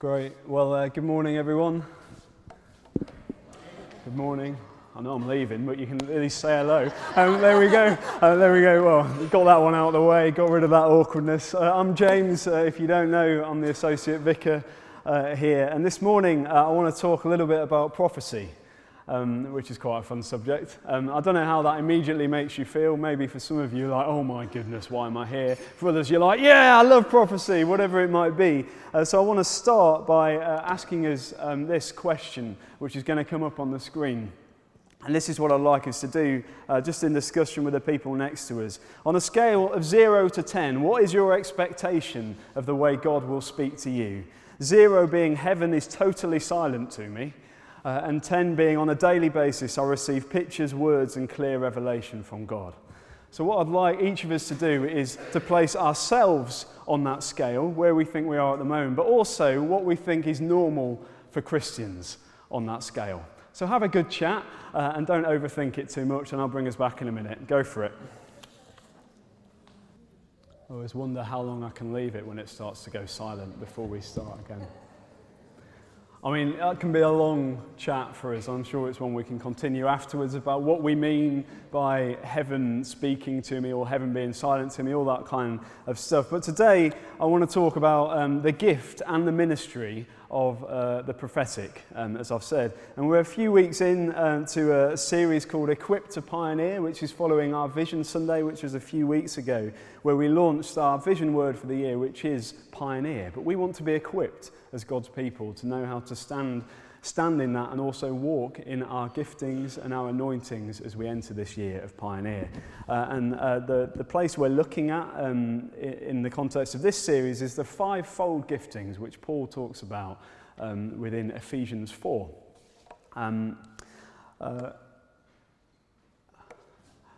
Great. Well, uh, good morning, everyone. Good morning. I know I'm leaving, but you can at least say hello. Um, there we go. Uh, there we go. Well, got that one out of the way, got rid of that awkwardness. Uh, I'm James. Uh, if you don't know, I'm the Associate Vicar uh, here. And this morning, uh, I want to talk a little bit about prophecy um, which is quite a fun subject. Um, I don't know how that immediately makes you feel. Maybe for some of you, like, oh my goodness, why am I here? For others, you're like, yeah, I love prophecy, whatever it might be. Uh, so I want to start by uh, asking us um, this question, which is going to come up on the screen. And this is what I'd like us to do, uh, just in discussion with the people next to us. On a scale of 0 to 10, what is your expectation of the way God will speak to you? Zero being heaven is totally silent to me. Uh, and 10 being on a daily basis, I receive pictures, words, and clear revelation from God. So, what I'd like each of us to do is to place ourselves on that scale, where we think we are at the moment, but also what we think is normal for Christians on that scale. So, have a good chat uh, and don't overthink it too much, and I'll bring us back in a minute. Go for it. I always wonder how long I can leave it when it starts to go silent before we start again. I mean, that can be a long chat for us. I'm sure it's one we can continue afterwards about what we mean by heaven speaking to me or heaven being silent to me, all that kind of stuff. But today, I want to talk about um, the gift and the ministry of uh, the prophetic, um, as I've said. And we're a few weeks in uh, to a series called Equipped to Pioneer, which is following our Vision Sunday, which was a few weeks ago, where we launched our vision word for the year, which is pioneer. But we want to be equipped as God's people to know how to stand, stand in that and also walk in our giftings and our anointings as we enter this year of Pioneer. Uh, and uh, the, the place we're looking at um, in the context of this series is the fivefold giftings which Paul talks about um, within Ephesians 4. Um, uh,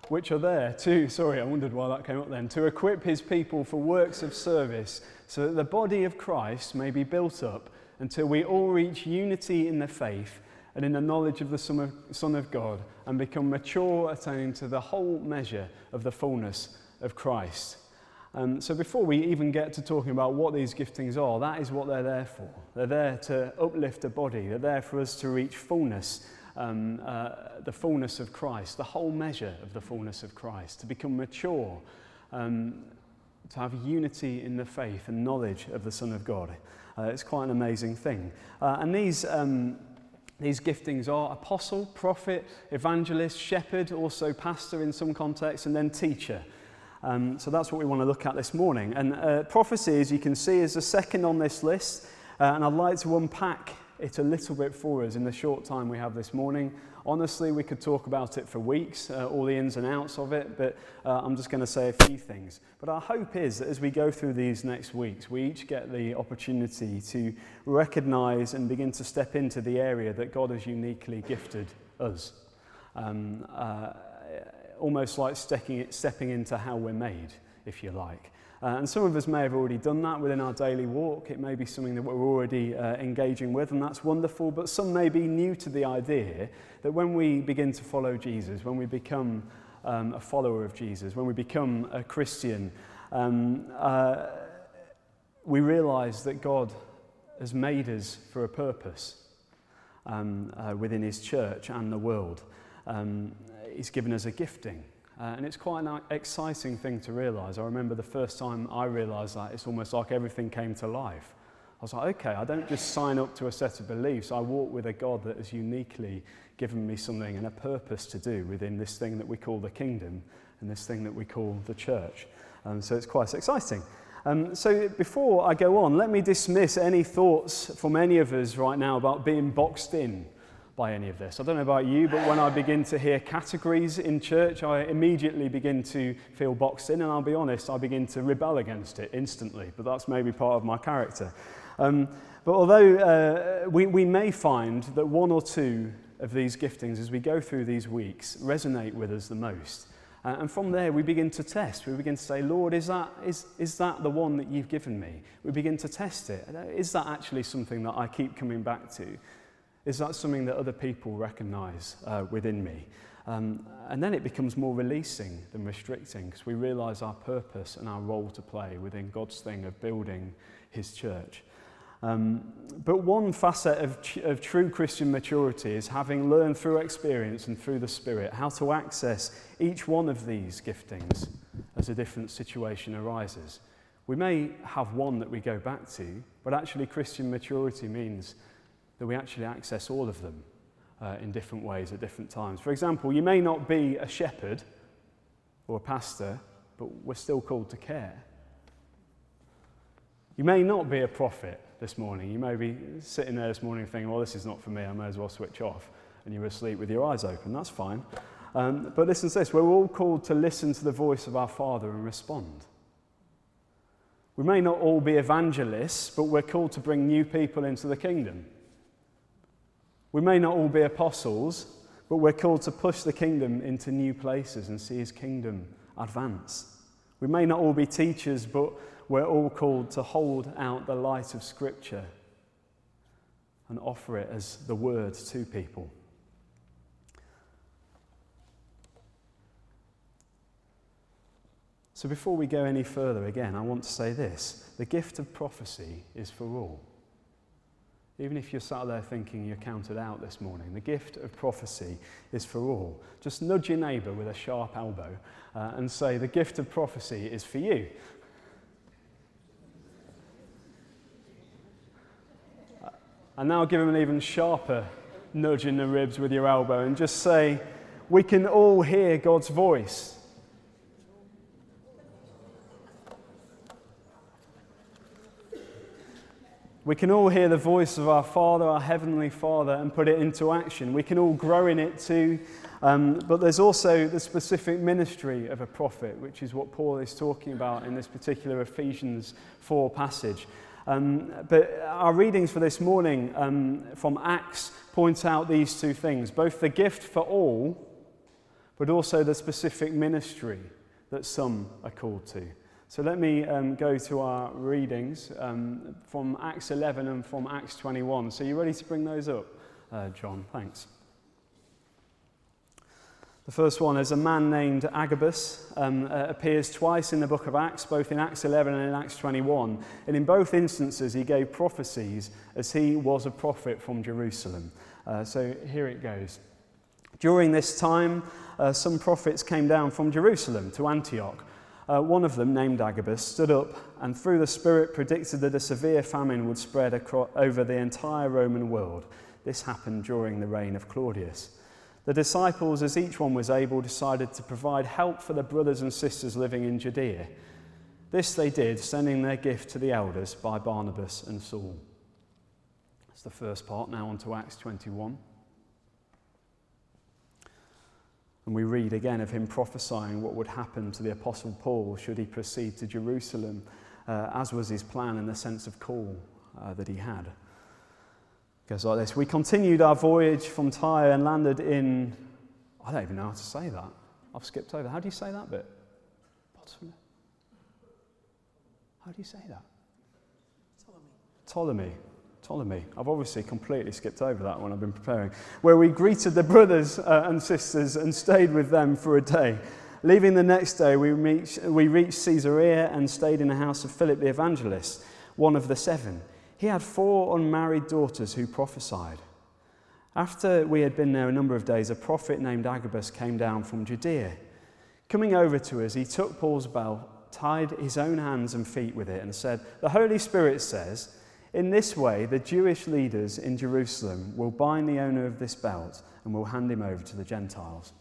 which are there to, sorry, I wondered why that came up then, to equip his people for works of service so that the body of Christ may be built up until we all reach unity in the faith and in the knowledge of the Son of, Son of God and become mature, attaining to the whole measure of the fullness of Christ. Um, so, before we even get to talking about what these giftings are, that is what they're there for. They're there to uplift a body, they're there for us to reach fullness, um, uh, the fullness of Christ, the whole measure of the fullness of Christ, to become mature, um, to have unity in the faith and knowledge of the Son of God. Uh, it's quite an amazing thing. Uh, and these, um, these giftings are apostle, prophet, evangelist, shepherd, also pastor in some contexts, and then teacher. Um, so that's what we want to look at this morning. And uh, prophecy, as you can see, is the second on this list. Uh, and I'd like to unpack it a little bit for us in the short time we have this morning. Honestly, we could talk about it for weeks, uh, all the ins and outs of it, but uh, I'm just going to say a few things. But our hope is that as we go through these next weeks, we each get the opportunity to recognize and begin to step into the area that God has uniquely gifted us. Um, uh, almost like stepping, stepping into how we're made, if you like. Uh, and some of us may have already done that within our daily walk. It may be something that we're already uh, engaging with, and that's wonderful. But some may be new to the idea that when we begin to follow Jesus, when we become um, a follower of Jesus, when we become a Christian, um, uh, we realize that God has made us for a purpose um, uh, within His church and the world. Um, he's given us a gifting. Uh, and it's quite an exciting thing to realize. I remember the first time I realized that, it's almost like everything came to life. I was like, okay, I don't just sign up to a set of beliefs. I walk with a God that has uniquely given me something and a purpose to do within this thing that we call the kingdom and this thing that we call the church. Um, so it's quite exciting. Um, so before I go on, let me dismiss any thoughts from any of us right now about being boxed in by any of this. I don't know about you, but when I begin to hear categories in church, I immediately begin to feel boxed in, and I'll be honest, I begin to rebel against it instantly. But that's maybe part of my character. Um, but although uh, we, we may find that one or two of these giftings as we go through these weeks resonate with us the most. Uh, and from there, we begin to test. We begin to say, Lord, is that, is, is that the one that you've given me? We begin to test it. Is that actually something that I keep coming back to? Is that something that other people recognize uh, within me? Um, and then it becomes more releasing than restricting because we realize our purpose and our role to play within God's thing of building his church. Um, but one facet of, of true Christian maturity is having learned through experience and through the Spirit how to access each one of these giftings as a different situation arises. We may have one that we go back to, but actually, Christian maturity means that we actually access all of them uh, in different ways at different times. For example, you may not be a shepherd or a pastor, but we're still called to care. You may not be a prophet this morning. You may be sitting there this morning thinking, well, this is not for me, I may as well switch off. And you're asleep with your eyes open. That's fine. Um, but listen to this we're all called to listen to the voice of our Father and respond. We may not all be evangelists, but we're called to bring new people into the kingdom. We may not all be apostles, but we're called to push the kingdom into new places and see his kingdom advance. We may not all be teachers, but we're all called to hold out the light of Scripture and offer it as the word to people. So, before we go any further, again, I want to say this the gift of prophecy is for all. Even if you're sat there thinking you're counted out this morning, the gift of prophecy is for all. Just nudge your neighbour with a sharp elbow uh, and say, The gift of prophecy is for you. Uh, and now give him an even sharper nudge in the ribs with your elbow and just say, We can all hear God's voice. We can all hear the voice of our Father, our Heavenly Father, and put it into action. We can all grow in it too. Um, but there's also the specific ministry of a prophet, which is what Paul is talking about in this particular Ephesians 4 passage. Um, but our readings for this morning um, from Acts point out these two things both the gift for all, but also the specific ministry that some are called to. So let me um, go to our readings um, from Acts 11 and from Acts 21. So you ready to bring those up, uh, John? Thanks. The first one is a man named Agabus, um, uh, appears twice in the book of Acts, both in Acts 11 and in Acts 21. And in both instances, he gave prophecies as he was a prophet from Jerusalem. Uh, so here it goes. During this time, uh, some prophets came down from Jerusalem to Antioch uh, one of them, named Agabus, stood up and through the Spirit predicted that a severe famine would spread across, over the entire Roman world. This happened during the reign of Claudius. The disciples, as each one was able, decided to provide help for the brothers and sisters living in Judea. This they did, sending their gift to the elders by Barnabas and Saul. That's the first part. Now on to Acts 21. And we read again of him prophesying what would happen to the Apostle Paul should he proceed to Jerusalem, uh, as was his plan in the sense of call uh, that he had. It goes like this We continued our voyage from Tyre and landed in. I don't even know how to say that. I've skipped over. How do you say that bit? How do you say that? Ptolemy. Ptolemy. Ptolemy. I've obviously completely skipped over that when I've been preparing. Where we greeted the brothers uh, and sisters and stayed with them for a day. Leaving the next day, we, we reached Caesarea and stayed in the house of Philip the evangelist, one of the seven. He had four unmarried daughters who prophesied. After we had been there a number of days, a prophet named Agabus came down from Judea. Coming over to us, he took Paul's belt, tied his own hands and feet with it, and said, The Holy Spirit says, in this way, the Jewish leaders in Jerusalem will bind the owner of this belt and will hand him over to the Gentiles.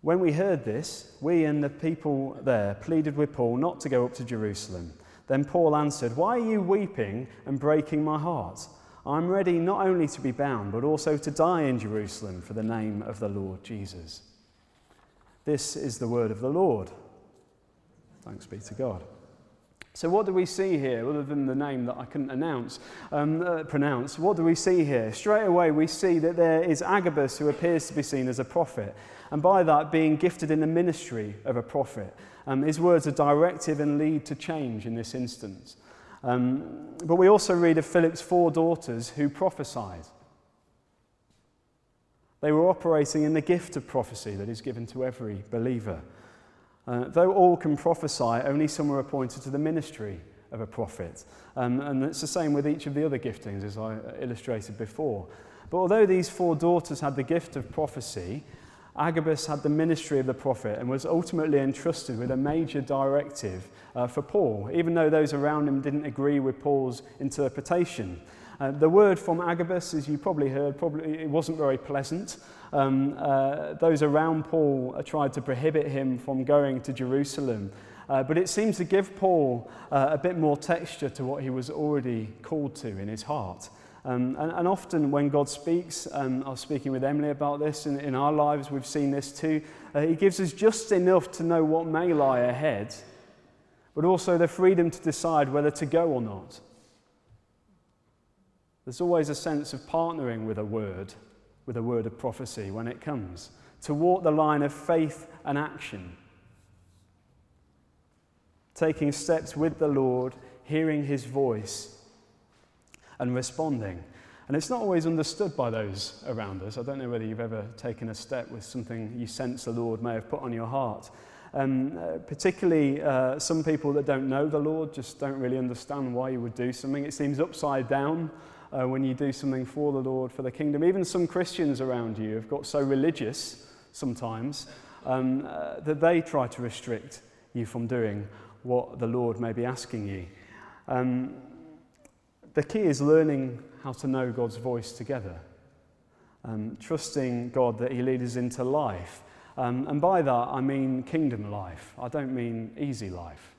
When we heard this, we and the people there pleaded with Paul not to go up to Jerusalem. Then Paul answered, Why are you weeping and breaking my heart? I'm ready not only to be bound, but also to die in Jerusalem for the name of the Lord Jesus. This is the word of the Lord. Thanks be to God. So, what do we see here, other than the name that I couldn't announce, um, uh, pronounce? What do we see here? Straight away, we see that there is Agabus who appears to be seen as a prophet, and by that, being gifted in the ministry of a prophet. Um, his words are directive and lead to change in this instance. Um, but we also read of Philip's four daughters who prophesied. They were operating in the gift of prophecy that is given to every believer. Uh, though all can prophesy, only some are appointed to the ministry of a prophet. Um, and it's the same with each of the other giftings, as I illustrated before. But although these four daughters had the gift of prophecy, Agabus had the ministry of the prophet and was ultimately entrusted with a major directive uh, for Paul, even though those around him didn't agree with Paul's interpretation. Uh, the word from Agabus, as you probably heard, probably it wasn't very pleasant. Um, uh, those around Paul tried to prohibit him from going to Jerusalem. Uh, but it seems to give Paul uh, a bit more texture to what he was already called to in his heart. Um, and, and, often when God speaks, um, I was speaking with Emily about this, in, in our lives we've seen this too, uh, He gives us just enough to know what may lie ahead, but also the freedom to decide whether to go or not. There's always a sense of partnering with a word, with a word of prophecy when it comes, to walk the line of faith and action. Taking steps with the Lord, hearing his voice and responding. And it's not always understood by those around us. I don't know whether you've ever taken a step with something you sense the Lord may have put on your heart. Um, uh, particularly, uh, some people that don't know the Lord just don't really understand why you would do something. It seems upside down uh, when you do something for the Lord, for the kingdom. Even some Christians around you have got so religious sometimes um, uh, that they try to restrict you from doing what the Lord may be asking you. Um, the key is learning how to know God's voice together, um, trusting God that He leads us into life. Um, and by that, I mean kingdom life. I don't mean easy life.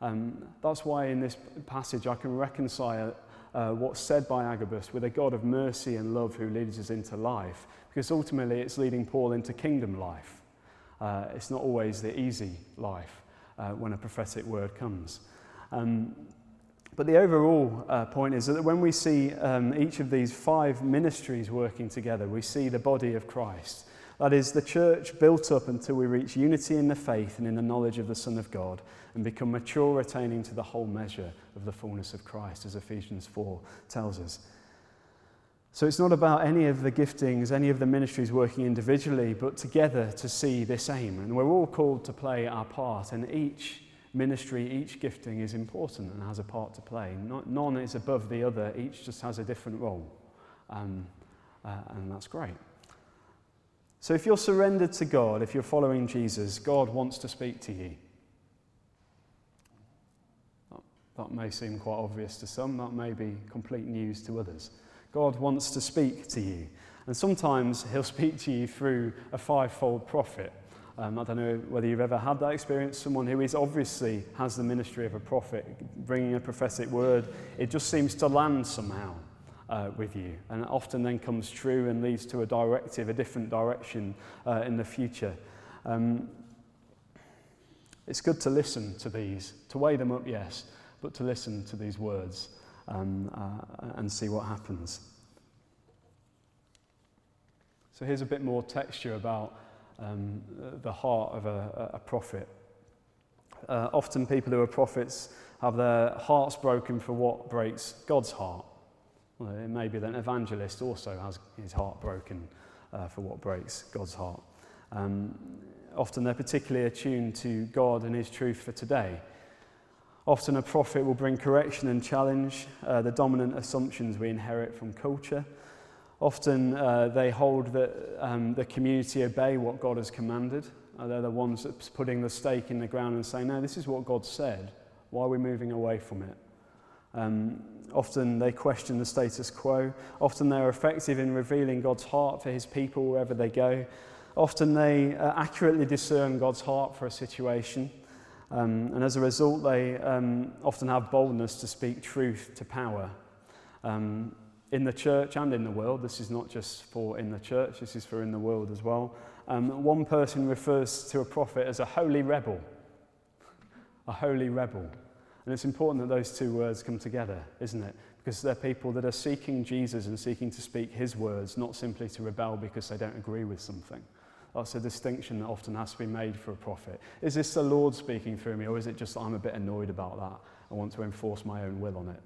Um, that's why in this passage I can reconcile uh, what's said by Agabus with a God of mercy and love who leads us into life, because ultimately it's leading Paul into kingdom life. Uh, it's not always the easy life uh, when a prophetic word comes. Um, but the overall uh, point is that when we see um, each of these five ministries working together, we see the body of Christ. That is, the church built up until we reach unity in the faith and in the knowledge of the Son of God and become mature, attaining to the whole measure of the fullness of Christ, as Ephesians 4 tells us. So it's not about any of the giftings, any of the ministries working individually, but together to see this aim. And we're all called to play our part, and each ministry, each gifting is important and has a part to play. none is above the other, each just has a different role. Um, uh, and that's great. So if you're surrendered to God, if you're following Jesus, God wants to speak to you. That may seem quite obvious to some, that may be complete news to others. God wants to speak to you. And sometimes he'll speak to you through a fivefold prophet. Um, I don't know whether you've ever had that experience. Someone who is obviously has the ministry of a prophet, bringing a prophetic word, it just seems to land somehow uh, with you, and it often then comes true and leads to a directive, a different direction uh, in the future. Um, it's good to listen to these, to weigh them up, yes, but to listen to these words um, uh, and see what happens. So here's a bit more texture about um, the heart of a, a prophet. Uh, often people who are prophets have their hearts broken for what breaks God's heart. Well, it may be that an evangelist also has his heart broken uh, for what breaks God's heart. Um, often they're particularly attuned to God and His truth for today. Often a prophet will bring correction and challenge uh, the dominant assumptions we inherit from culture Often uh, they hold that um, the community obey what God has commanded. Uh, they're the ones that's putting the stake in the ground and saying, no, this is what God said. Why are we moving away from it? Um, often they question the status quo. Often they're effective in revealing God's heart for his people wherever they go. Often they uh, accurately discern God's heart for a situation. Um, and as a result, they um, often have boldness to speak truth to power. Um, in the church and in the world. This is not just for in the church, this is for in the world as well. Um, one person refers to a prophet as a holy rebel. A holy rebel. And it's important that those two words come together, isn't it? Because they're people that are seeking Jesus and seeking to speak his words, not simply to rebel because they don't agree with something. That's a distinction that often has to be made for a prophet. Is this the Lord speaking through me, or is it just that I'm a bit annoyed about that? I want to enforce my own will on it?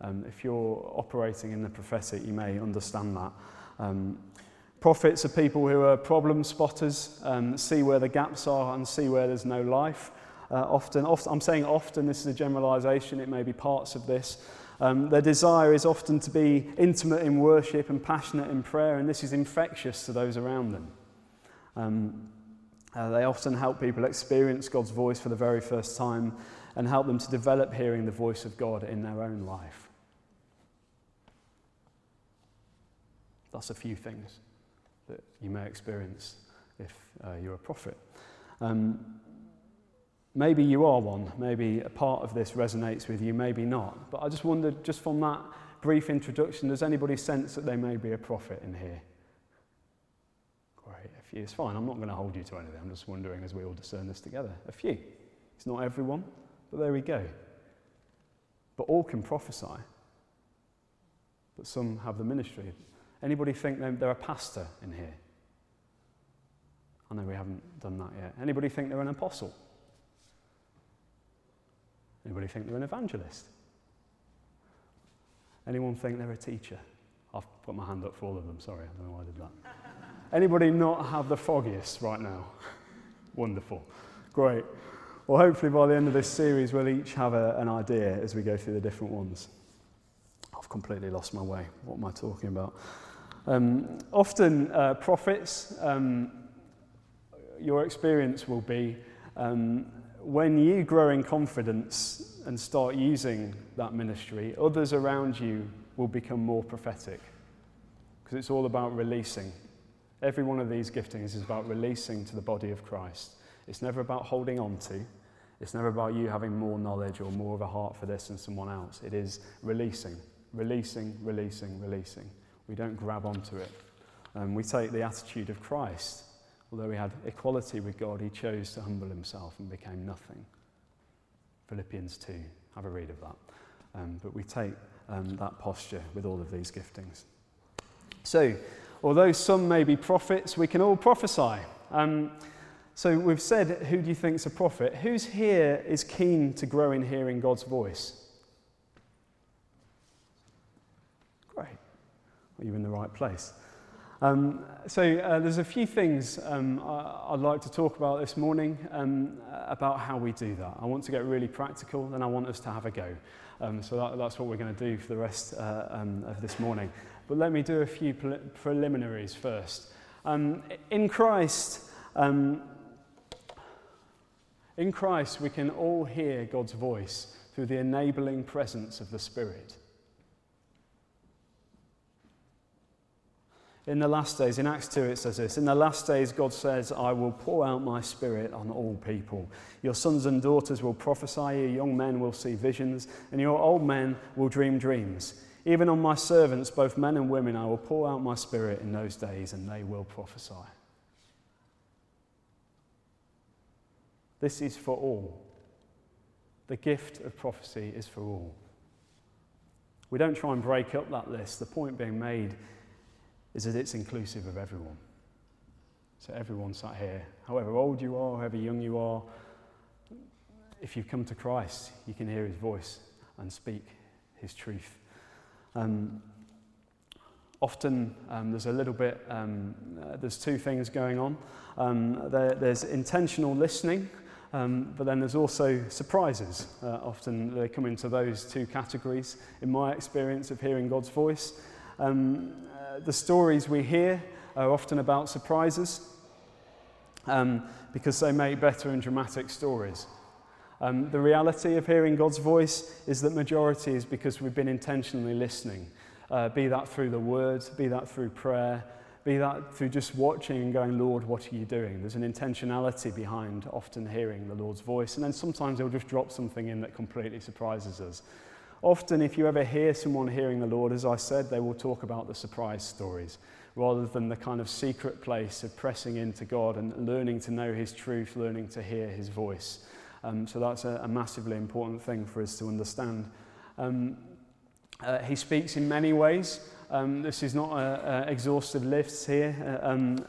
Um, if you're operating in the prophetic, you may understand that. Um, prophets are people who are problem spotters, um, see where the gaps are and see where there's no life. Uh, often, often. I'm saying often, this is a generalization, it may be parts of this. Um, their desire is often to be intimate in worship and passionate in prayer, and this is infectious to those around them. Um, uh, they often help people experience God's voice for the very first time and help them to develop hearing the voice of God in their own life. That's a few things that you may experience if uh, you're a prophet. Um, maybe you are one, maybe a part of this resonates with you, maybe not. But I just wondered, just from that brief introduction, does anybody sense that they may be a prophet in here? Great, a few. It's fine, I'm not going to hold you to anything. I'm just wondering as we all discern this together. A few. It's not everyone, but there we go. But all can prophesy. But some have the ministry. Anybody think they're a pastor in here? I know we haven't done that yet. Anybody think they're an apostle? Anybody think they're an evangelist? Anyone think they're a teacher? I've put my hand up for all of them, sorry, I don't know why I did that. Anybody not have the foggiest right now? Wonderful. Great. Well, hopefully by the end of this series, we'll each have a, an idea as we go through the different ones. I've completely lost my way. What am I talking about? Um, often, uh, prophets, um, your experience will be um, when you grow in confidence and start using that ministry, others around you will become more prophetic because it's all about releasing. Every one of these giftings is about releasing to the body of Christ. It's never about holding on to. It's never about you having more knowledge or more of a heart for this than someone else. It is releasing, releasing, releasing, releasing. We don't grab onto it. Um, we take the attitude of Christ Although he had equality with God, he chose to humble himself and became nothing. Philippians 2, have a read of that. Um, but we take um, that posture with all of these giftings. So, although some may be prophets, we can all prophesy. Um, so, we've said, who do you think is a prophet? Who's here is keen to grow in hearing God's voice? Great. Well, you're in the right place. Um, so uh, there's a few things um, I, would like to talk about this morning um, about how we do that. I want to get really practical, and I want us to have a go. Um, so that, that's what we're going to do for the rest uh, um, of this morning. But let me do a few pre- preliminaries first. Um, in Christ, in Christ, we can all hear God's voice through the enabling presence of the Spirit. In the last days, in Acts 2, it says this In the last days, God says, I will pour out my spirit on all people. Your sons and daughters will prophesy, your young men will see visions, and your old men will dream dreams. Even on my servants, both men and women, I will pour out my spirit in those days, and they will prophesy. This is for all. The gift of prophecy is for all. We don't try and break up that list. The point being made is that it's inclusive of everyone. So everyone sat here, however old you are, however young you are, if you've come to Christ, you can hear his voice and speak his truth. Um, often um, there's a little bit, um, uh, there's two things going on. Um, there, there's intentional listening, um, but then there's also surprises. Uh, often they come into those two categories in my experience of hearing God's voice. Um, the stories we hear are often about surprises um, because they make better and dramatic stories. Um, the reality of hearing God's voice is that majority is because we've been intentionally listening, uh, be that through the word, be that through prayer, be that through just watching and going, Lord, what are you doing? There's an intentionality behind often hearing the Lord's voice. And then sometimes he'll just drop something in that completely surprises us. Often, if you ever hear someone hearing the Lord, as I said, they will talk about the surprise stories rather than the kind of secret place of pressing into God and learning to know His truth, learning to hear His voice. Um, so that's a, a, massively important thing for us to understand. Um, uh, he speaks in many ways. Um, this is not an exhaustive list here. Uh, um,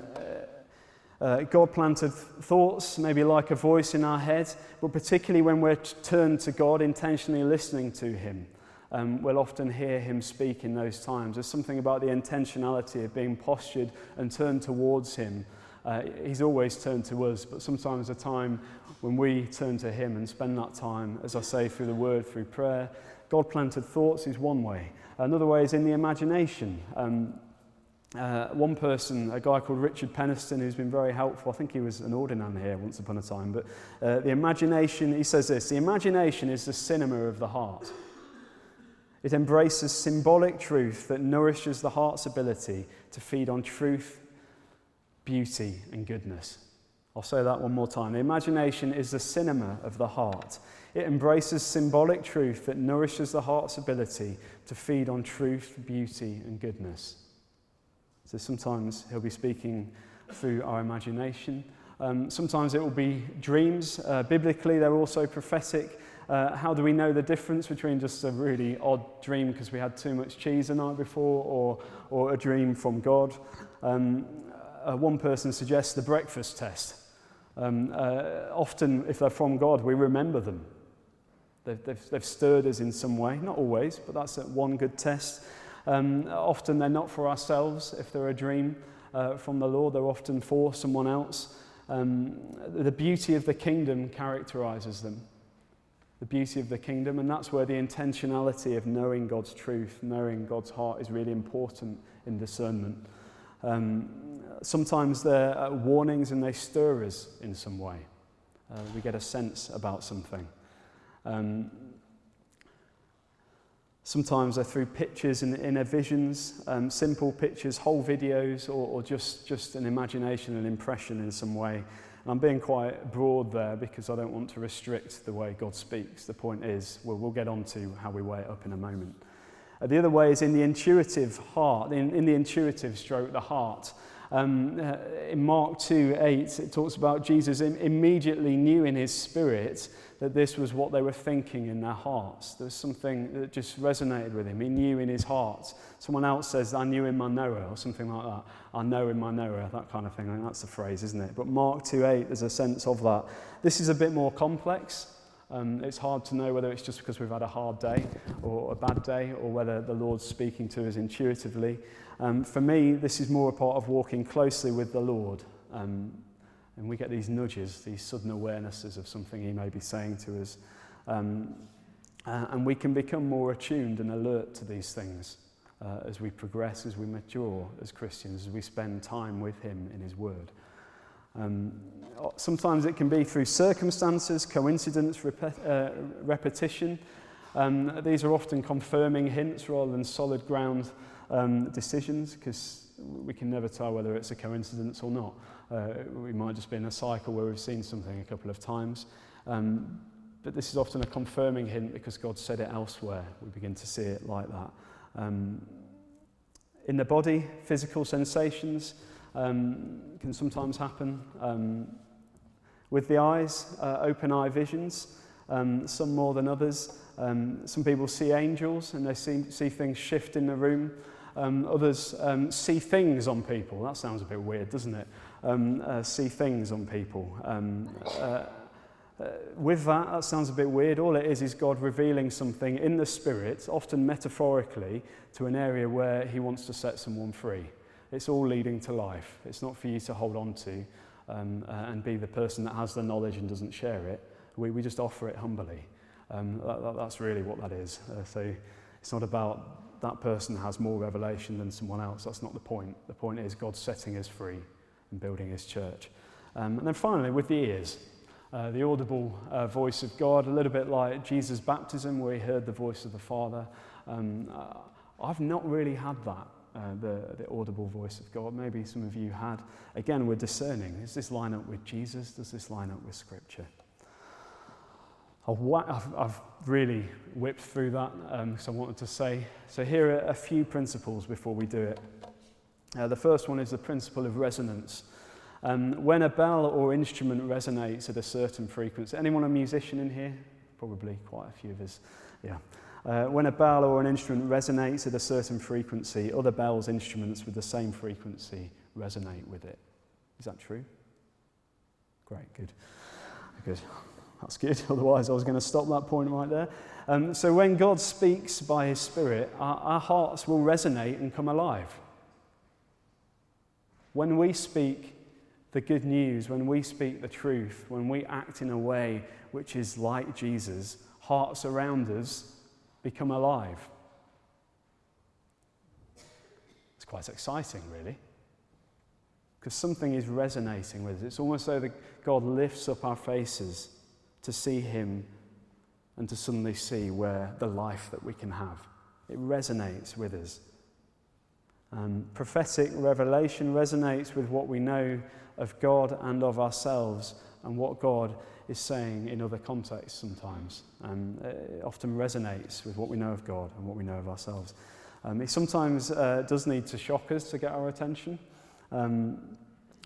uh, God planted thoughts, maybe like a voice in our head, but particularly when we're turned to God, intentionally listening to Him, um, we'll often hear Him speak in those times. There's something about the intentionality of being postured and turned towards Him Uh, he's always turned to us, but sometimes a time when we turn to Him and spend that time, as I say, through the Word, through prayer. God planted thoughts is one way. Another way is in the imagination. Um, uh, one person, a guy called Richard Peniston, who's been very helpful. I think he was an ordinand here once upon a time. But uh, the imagination, he says this the imagination is the cinema of the heart. It embraces symbolic truth that nourishes the heart's ability to feed on truth, beauty, and goodness. I'll say that one more time. The imagination is the cinema of the heart. It embraces symbolic truth that nourishes the heart's ability to feed on truth, beauty, and goodness. So sometimes he'll be speaking through our imagination. Um, sometimes it will be dreams. Uh, biblically, they're also prophetic. Uh, how do we know the difference between just a really odd dream because we had too much cheese the night before or, or a dream from God? Um, uh, one person suggests the breakfast test. Um, uh, often, if they're from God, we remember them. They've, they've, they've stirred us in some way. Not always, but that's one good test. Um, often they're not for ourselves. If they're a dream uh, from the Lord, they're often for someone else. Um, the beauty of the kingdom characterizes them. The beauty of the kingdom, and that's where the intentionality of knowing God's truth, knowing God's heart is really important in discernment. Um, sometimes they're uh, warnings and they stir us in some way. Uh, we get a sense about something. Um, Sometimes they're through pictures and inner visions, um, simple pictures, whole videos, or, or just, just an imagination, an impression in some way. And I'm being quite broad there because I don't want to restrict the way God speaks. The point is, well, we'll get on to how we weigh it up in a moment. Uh, the other way is in the intuitive heart, in, in the intuitive stroke, the heart. Um, uh, in Mark 2 8, it talks about Jesus immediately knew in his spirit that this was what they were thinking in their hearts. There was something that just resonated with him. He knew in his heart. Someone else says, I knew in my knower, or something like that. I know in my knower, that kind of thing. I think that's the phrase, isn't it? But Mark 2.8, there's a sense of that. This is a bit more complex. Um, it's hard to know whether it's just because we've had a hard day or a bad day or whether the Lord's speaking to us intuitively. Um, for me, this is more a part of walking closely with the Lord. Um, and we get these nudges, these sudden awarenesses of something he may be saying to us. Um, uh, and we can become more attuned and alert to these things uh, as we progress, as we mature as Christians, as we spend time with him in his word. Um, sometimes it can be through circumstances, coincidence, uh, repetition. Um, these are often confirming hints rather than solid ground um, decisions because we can never tell whether it's a coincidence or not. Uh, we might just be in a cycle where we've seen something a couple of times. Um, but this is often a confirming hint because God said it elsewhere. We begin to see it like that. Um, in the body, physical sensations um, can sometimes happen. Um, with the eyes, uh, open eye visions, um, some more than others. Um, some people see angels and they see, see things shift in the room. Um, others um, see things on people. That sounds a bit weird, doesn't it? um, uh, see things on people. Um, uh, uh, with that, that sounds a bit weird. All it is is God revealing something in the Spirit, often metaphorically, to an area where He wants to set someone free. It's all leading to life. It's not for you to hold on to um, uh, and be the person that has the knowledge and doesn't share it. We, we just offer it humbly. Um, that, that, that's really what that is. Uh, so it's not about that person has more revelation than someone else. That's not the point. The point is God's setting us free and building his church. Um, and then finally, with the ears, uh, the audible uh, voice of God, a little bit like Jesus' baptism, where he heard the voice of the Father. Um, uh, I've not really had that, uh, the, the audible voice of God. Maybe some of you had. Again, we're discerning. Does this line up with Jesus? Does this line up with Scripture? I've, really whipped through that because um, I wanted to say. So, here are a few principles before we do it. Uh, the first one is the principle of resonance. Um, when a bell or instrument resonates at a certain frequency, anyone a musician in here? Probably quite a few of us. Yeah. Uh, when a bell or an instrument resonates at a certain frequency, other bells, instruments with the same frequency resonate with it. Is that true? Great, good. Good. That's good. Otherwise, I was going to stop that point right there. Um, so, when God speaks by His Spirit, our, our hearts will resonate and come alive. When we speak, the good news, when we speak the truth, when we act in a way which is like Jesus, hearts around us become alive. It's quite exciting, really, because something is resonating with us. It's almost as though God lifts up our faces to see Him and to suddenly see where the life that we can have. It resonates with us. Um, prophetic revelation resonates with what we know of God and of ourselves and what God is saying in other contexts sometimes. Um, it often resonates with what we know of God and what we know of ourselves. Um, it sometimes uh, does need to shock us to get our attention, um,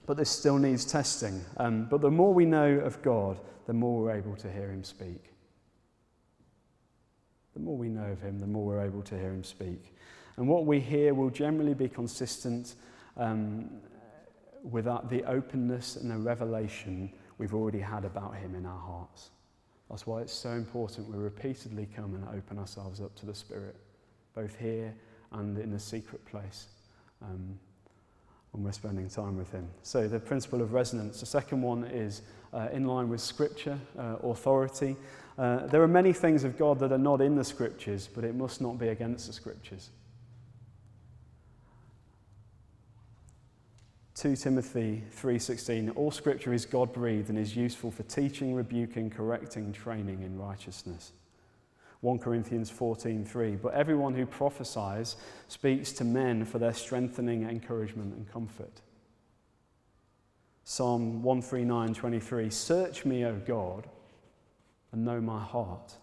but this still needs testing. Um, but the more we know of God, the more we're able to hear Him speak. The more we know of Him, the more we're able to hear Him speak. And what we hear will generally be consistent um, with the openness and the revelation we've already had about Him in our hearts. That's why it's so important we repeatedly come and open ourselves up to the Spirit, both here and in the secret place um, when we're spending time with Him. So, the principle of resonance. The second one is uh, in line with Scripture, uh, authority. Uh, there are many things of God that are not in the Scriptures, but it must not be against the Scriptures. 2 Timothy 3:16 All scripture is God-breathed and is useful for teaching, rebuking, correcting, training in righteousness. 1 Corinthians 14:3 But everyone who prophesies speaks to men for their strengthening, encouragement and comfort. Psalm 139:23 Search me, O God, and know my heart.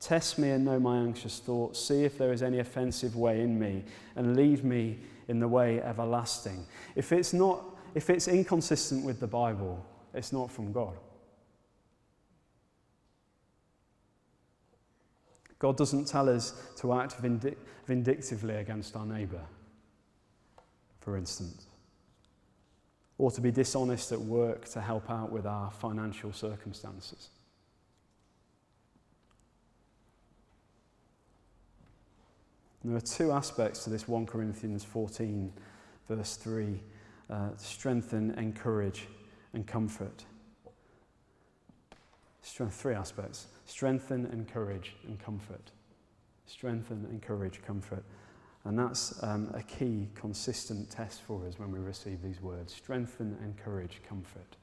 Test me and know my anxious thoughts. See if there is any offensive way in me, and lead me in the way everlasting. If it's, not, if it's inconsistent with the Bible, it's not from God. God doesn't tell us to act vindictively against our neighbour, for instance, or to be dishonest at work to help out with our financial circumstances. There are two aspects to this 1 Corinthians 14, verse 3 uh, strengthen, encourage, and comfort. Three aspects strengthen, encourage, and comfort. Strengthen, encourage, comfort. And that's um, a key, consistent test for us when we receive these words strengthen, encourage, comfort.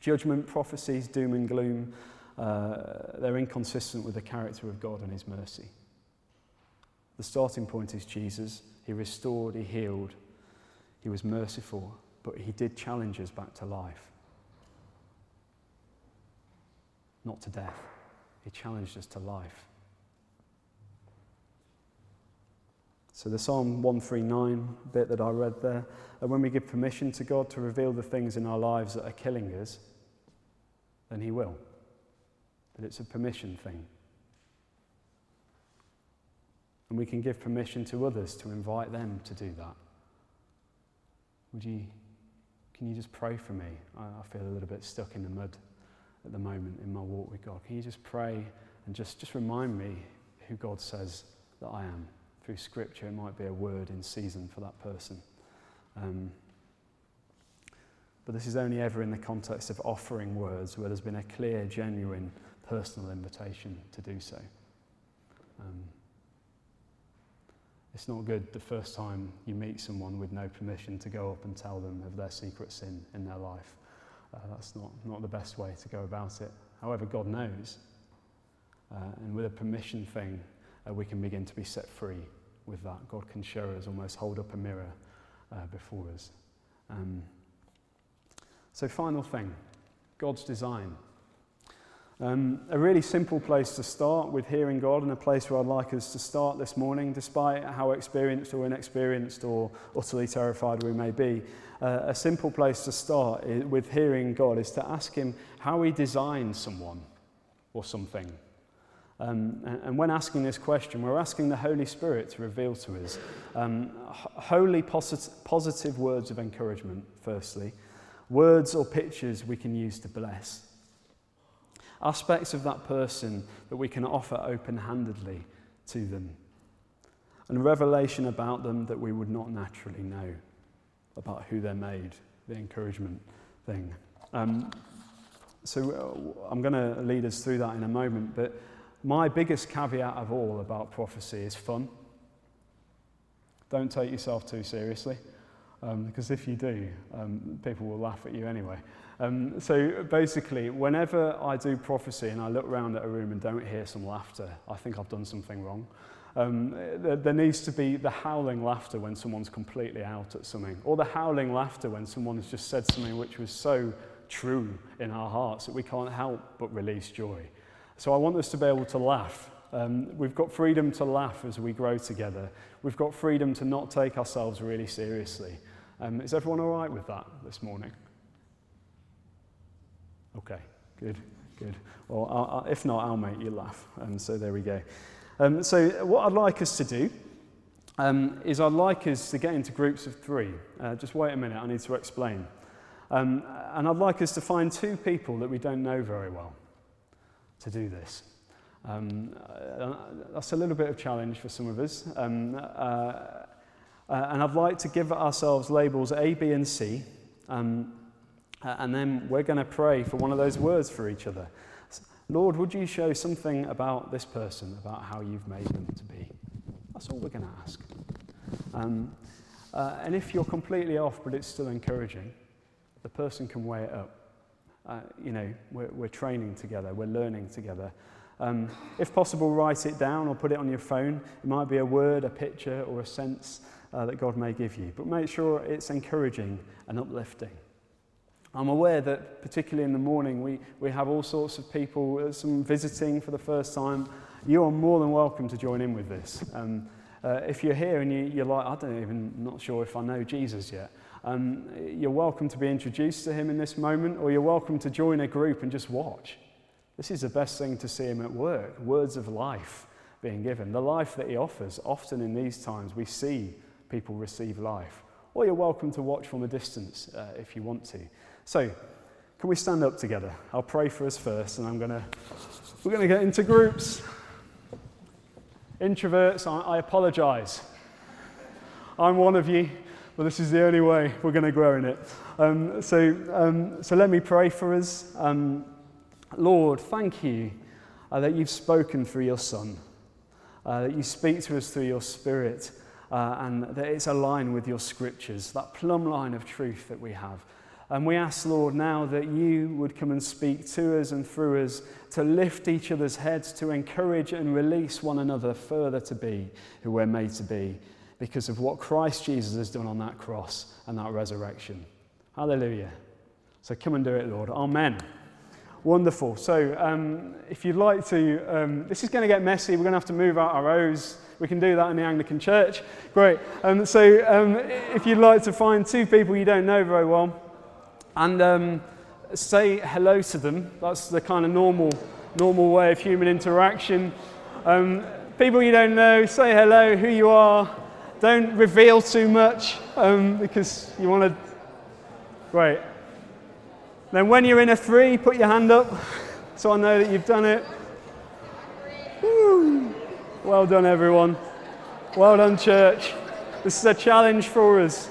Judgment, prophecies, doom, and gloom, uh, they're inconsistent with the character of God and His mercy. The starting point is Jesus. He restored, He healed, He was merciful, but He did challenge us back to life. Not to death. He challenged us to life. So, the Psalm 139 bit that I read there, when we give permission to God to reveal the things in our lives that are killing us, then He will. But it's a permission thing. And we can give permission to others to invite them to do that. Would you, can you just pray for me? I, I feel a little bit stuck in the mud at the moment in my walk with God. Can you just pray and just, just remind me who God says that I am? Through scripture, it might be a word in season for that person. Um, but this is only ever in the context of offering words where there's been a clear, genuine, personal invitation to do so. Um, it's not good the first time you meet someone with no permission to go up and tell them of their secret sin in their life. Uh, that's not, not the best way to go about it. However, God knows. Uh, and with a permission thing, uh, we can begin to be set free with that. God can show us, almost hold up a mirror uh, before us. Um, so, final thing God's design. Um, a really simple place to start with hearing God, and a place where I'd like us to start this morning, despite how experienced or inexperienced or utterly terrified we may be. Uh, a simple place to start with hearing God is to ask Him how He designed someone or something. Um, and, and, when asking this question, we're asking the Holy Spirit to reveal to us um, holy, posit- positive words of encouragement, firstly, words or pictures we can use to bless aspects of that person that we can offer open handedly to them, and revelation about them that we would not naturally know. about who they're made, the encouragement thing. Um, so uh, I'm going to lead us through that in a moment, but my biggest caveat of all about prophecy is fun. Don't take yourself too seriously, um, because if you do, um, people will laugh at you anyway. Um, so basically, whenever I do prophecy and I look around at a room and don't hear some laughter, I think I've done something wrong. Um, there, there needs to be the howling laughter when someone's completely out at something, or the howling laughter when someone's just said something which was so true in our hearts that we can't help but release joy. So I want us to be able to laugh. Um, we've got freedom to laugh as we grow together. We've got freedom to not take ourselves really seriously. Um, is everyone all right with that this morning? Okay, good, good. Well, I'll, if not, I'll make you laugh. And um, so there we go. Um, so, what I'd like us to do um, is I'd like us to get into groups of three. Uh, just wait a minute, I need to explain. Um, and I'd like us to find two people that we don't know very well to do this. Um, uh, that's a little bit of challenge for some of us. Um, uh, uh, and I'd like to give ourselves labels A, B, and C. Um, and then we're going to pray for one of those words for each other. Lord, would you show something about this person, about how you've made them to be? That's all we're going to ask. Um, uh, and if you're completely off, but it's still encouraging, the person can weigh it up. Uh, you know, we're, we're training together, we're learning together. Um, if possible, write it down or put it on your phone. It might be a word, a picture, or a sense uh, that God may give you. But make sure it's encouraging and uplifting. I'm aware that, particularly in the morning, we, we have all sorts of people, uh, some visiting for the first time. You are more than welcome to join in with this. Um, uh, if you're here and you, you're like, I don't even, not sure if I know Jesus yet, um, you're welcome to be introduced to him in this moment, or you're welcome to join a group and just watch. This is the best thing to see him at work words of life being given. The life that he offers. Often in these times, we see people receive life. Or you're welcome to watch from a distance uh, if you want to. So, can we stand up together? I'll pray for us first, and I'm to, we're going to get into groups. Introverts, I, I apologize. I'm one of you, but this is the only way we're going to grow in it. Um, so, um, so let me pray for us. Um, Lord, thank you uh, that you've spoken through your Son, uh, that you speak to us through your Spirit, uh, and that it's aligned with your scriptures, that plumb line of truth that we have. And we ask, Lord, now that you would come and speak to us and through us to lift each other's heads, to encourage and release one another further to be who we're made to be because of what Christ Jesus has done on that cross and that resurrection. Hallelujah. So come and do it, Lord. Amen. Wonderful. So, um, if you'd like to, um, this is going to get messy. We're going to have to move out our O's. We can do that in the Anglican Church. Great. Um, so, um, if you'd like to find two people you don't know very well, and um, say hello to them. That's the kind of normal, normal way of human interaction. Um, people you don't know, say hello, who you are. Don't reveal too much because you want to. Great. Then, when you're in a three, put your hand up so I know that you've done it. Well done, everyone. Well done, church. This is a challenge for us.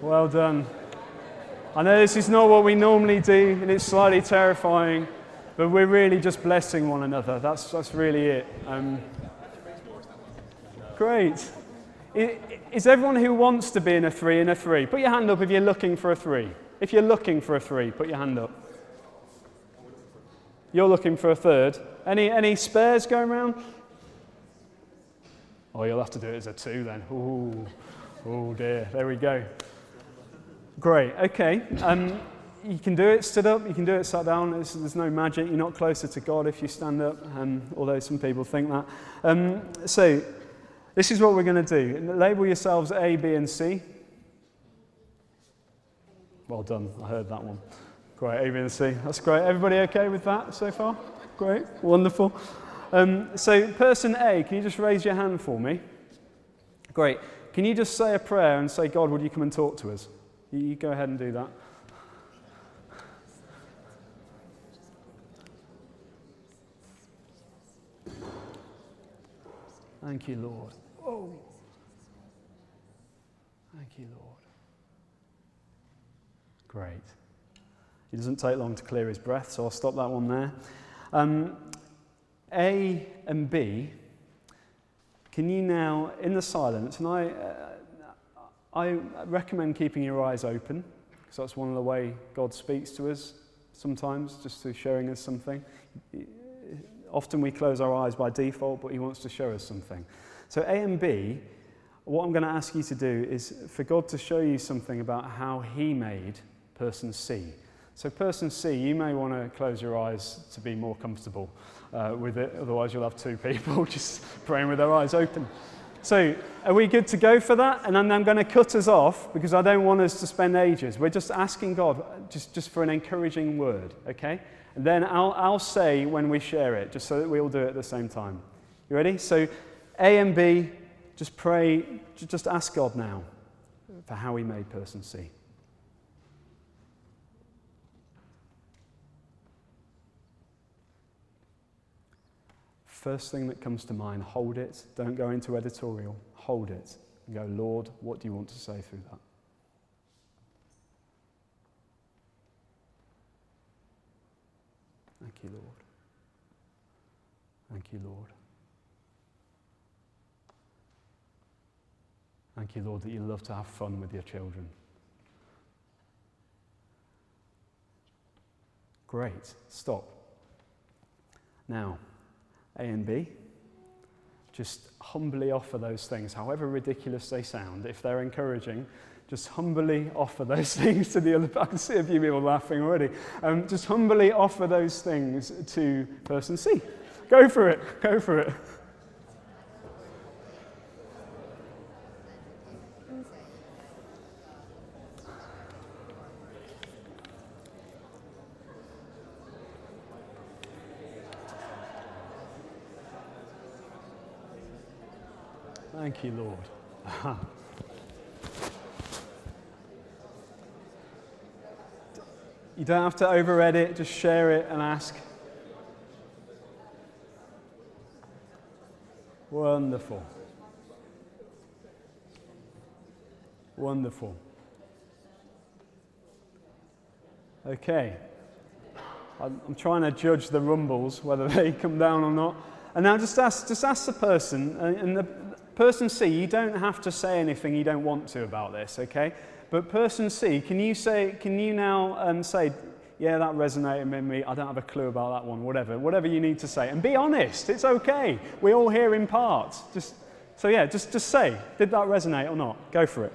Well done. I know this is not what we normally do, and it's slightly terrifying, but we're really just blessing one another. That's, that's really it. Um, great. Is everyone who wants to be in a three in a three? Put your hand up if you're looking for a three. If you're looking for a three, put your hand up. You're looking for a third. Any, any spares going around? Oh, you'll have to do it as a two then. Ooh, oh dear. There we go. Great, okay. Um, you can do it stood up, you can do it sat down. There's, there's no magic. You're not closer to God if you stand up, um, although some people think that. Um, so, this is what we're going to do. Label yourselves A, B, and C. Well done, I heard that one. Great, A, B, and C. That's great. Everybody okay with that so far? Great, wonderful. Um, so, person A, can you just raise your hand for me? Great. Can you just say a prayer and say, God, would you come and talk to us? You go ahead and do that. Thank you, Lord. Oh. Thank you, Lord. Great. It doesn't take long to clear his breath, so I'll stop that one there. Um, a and B, can you now, in the silence, and I, uh, I recommend keeping your eyes open, because that's one of the way God speaks to us sometimes, just through showing us something. Often we close our eyes by default, but He wants to show us something. So, A and B, what I'm going to ask you to do is for God to show you something about how He made person C. So, person C, you may want to close your eyes to be more comfortable uh, with it, otherwise, you'll have two people just praying with their eyes open. So, are we good to go for that? And then I'm going to cut us off because I don't want us to spend ages. We're just asking God just, just for an encouraging word, okay? Then I'll, I'll say when we share it, just so that we all do it at the same time. You ready? So, A and B, just pray, just ask God now for how He made person C. First thing that comes to mind, hold it. Don't go into editorial. Hold it. And go, Lord, what do you want to say through that? You, Lord. Thank you, Lord. Thank you, Lord, that you love to have fun with your children. Great. Stop. Now, a and B. Just humbly offer those things, however ridiculous they sound. If they're encouraging, just humbly offer those things to the other. I can see a few people laughing already. Um, just humbly offer those things to person C. Go for it. Go for it. Thank you, Lord. you don't have to over edit, just share it and ask. Wonderful. Wonderful. Okay. I'm, trying to judge the rumbles, whether they come down or not. And now just ask, just ask the person, and the, Person C, you don't have to say anything you don't want to about this, okay? But person C, can you say, can you now um, say, yeah, that resonated with me. I don't have a clue about that one, whatever, whatever you need to say. And be honest, it's okay. We all hear in parts. Just, so yeah, just, just say, did that resonate or not? Go for it.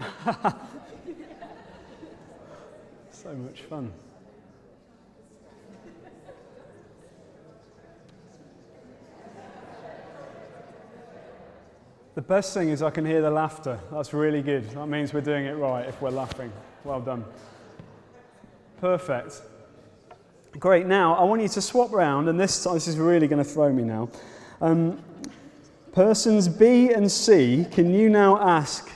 So much fun. The best thing is I can hear the laughter. That's really good. That means we're doing it right if we're laughing. Well done. Perfect. Great. Now, I want you to swap round, and this, this is really going to throw me now. Um, persons B and C, can you now ask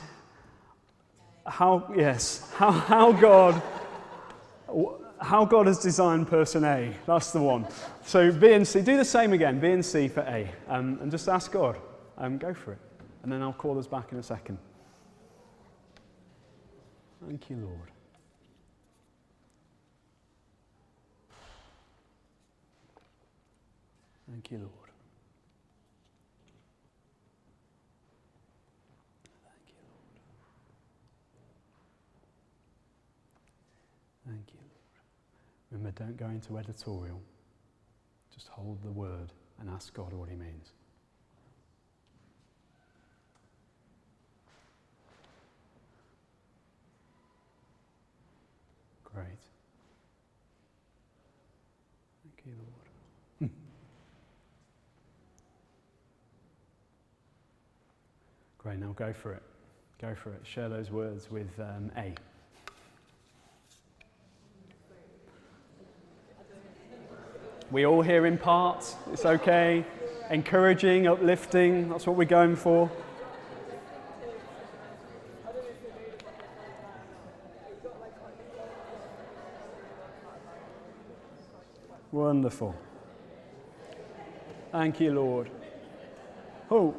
how, yes, how, how God how God has designed person A. That's the one. So B and C, do the same again, B and C for A, um, and just ask God. Um, go for it. And then I'll call us back in a second. Thank you, Lord. Thank you, Lord. Thank you, Lord. Thank you, Lord. Remember, don't go into editorial. Just hold the word and ask God what he means. Great, now go for it. Go for it. Share those words with um, A. We all hear in parts, it's okay. Encouraging, uplifting, that's what we're going for. Wonderful. Thank you, Lord. Oh.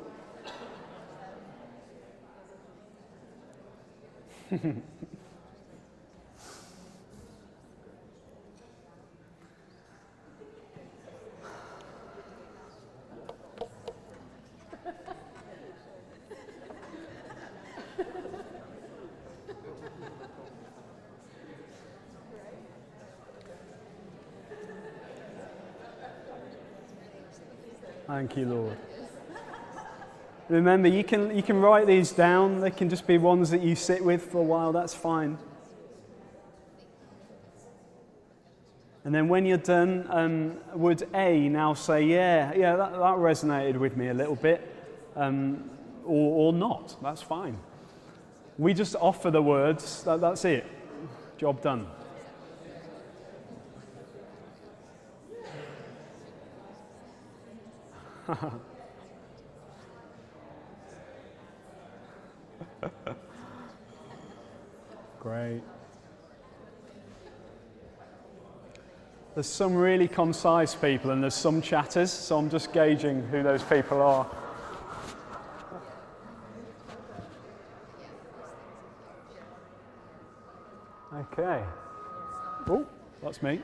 Thank you, Lord. Remember, you can, you can write these down. They can just be ones that you sit with for a while. That's fine. And then when you're done, um, would A now say, yeah, yeah, that, that resonated with me a little bit, um, or, or not? That's fine. We just offer the words, that, that's it. Job done. Great. There's some really concise people and there's some chatters, so I'm just gauging who those people are. Okay. Oh, that's me.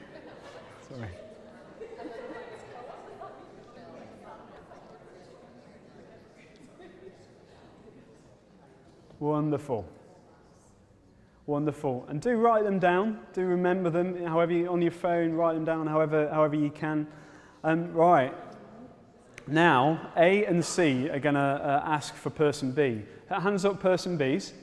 Sorry. Wonderful. Wonderful. And do write them down. Do remember them, however you, on your phone, write them down however, however you can. Um, right. Now, A and C are going to uh, ask for person B. Hands up, person B's.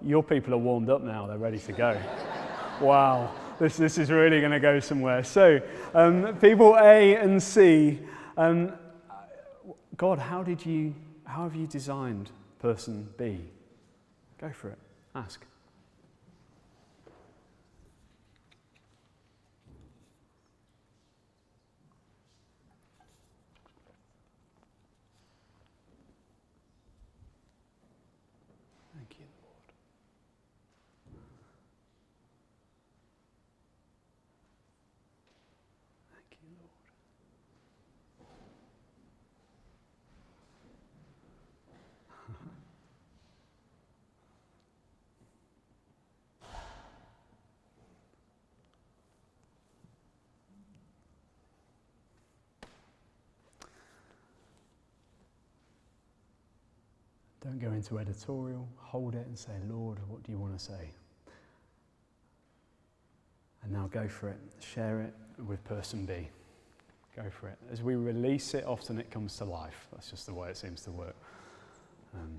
Your people are warmed up now. They're ready to go. wow. This, this is really going to go somewhere. So, um, people A and C, um, God, how did you how have you designed person B? Go for it. Ask. Don't go into editorial, hold it and say, Lord, what do you want to say? And now go for it. Share it with person B. Go for it. As we release it, often it comes to life. That's just the way it seems to work. Um,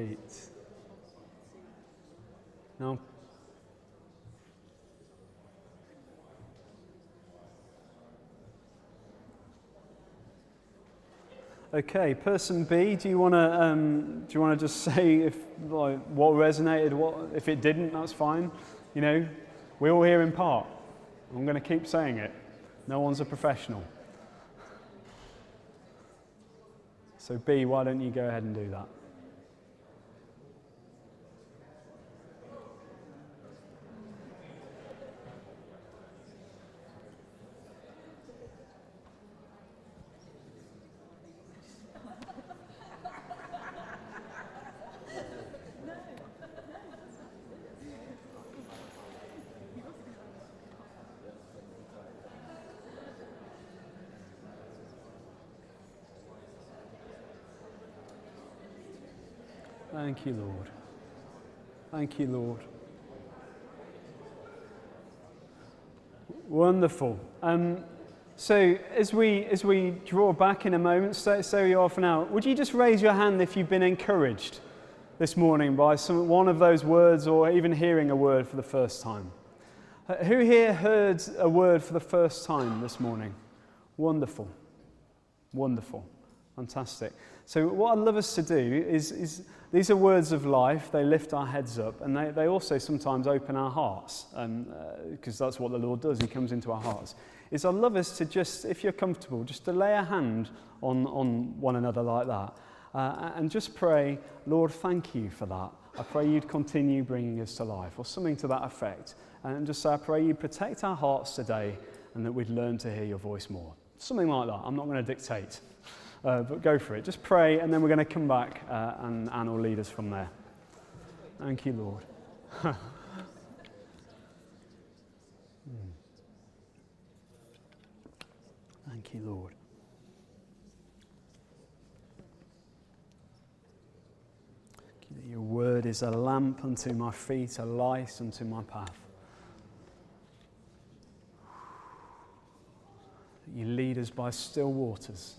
Great. Now, Okay, person B, do you want to um, do you want to just say if like what resonated, what if it didn't, that's fine. You know, we all hear in part. I'm going to keep saying it. No one's a professional. So, B, why don't you go ahead and do that? Thank you, Lord. Thank you, Lord. Wonderful. Um, so, as we, as we draw back in a moment, so, so you are for now, would you just raise your hand if you've been encouraged this morning by some, one of those words or even hearing a word for the first time? Who here heard a word for the first time this morning? Wonderful. Wonderful. Fantastic. So, what I'd love us to do is, is these are words of life. They lift our heads up and they, they also sometimes open our hearts because um, uh, that's what the Lord does. He comes into our hearts. Is I'd love us to just, if you're comfortable, just to lay a hand on, on one another like that uh, and just pray, Lord, thank you for that. I pray you'd continue bringing us to life or something to that effect. And just say, I pray you protect our hearts today and that we'd learn to hear your voice more. Something like that. I'm not going to dictate. Uh, but go for it. Just pray, and then we're going to come back, uh, and Anne will lead us from there. Thank you, Lord. Thank you, Lord. Your word is a lamp unto my feet, a light unto my path. You lead us by still waters.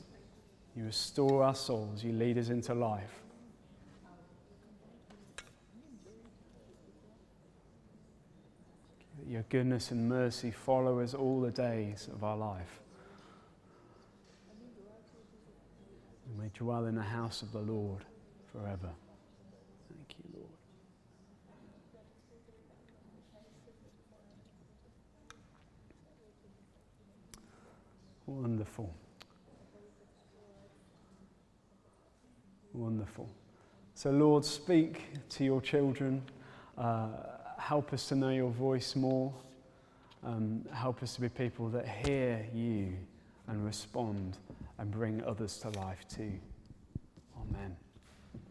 You restore our souls. You lead us into life. Your goodness and mercy follow us all the days of our life. We dwell in the house of the Lord forever. Thank you, Lord. Wonderful. Wonderful. So, Lord, speak to your children. Uh, help us to know your voice more. Um, help us to be people that hear you and respond and bring others to life too. Amen.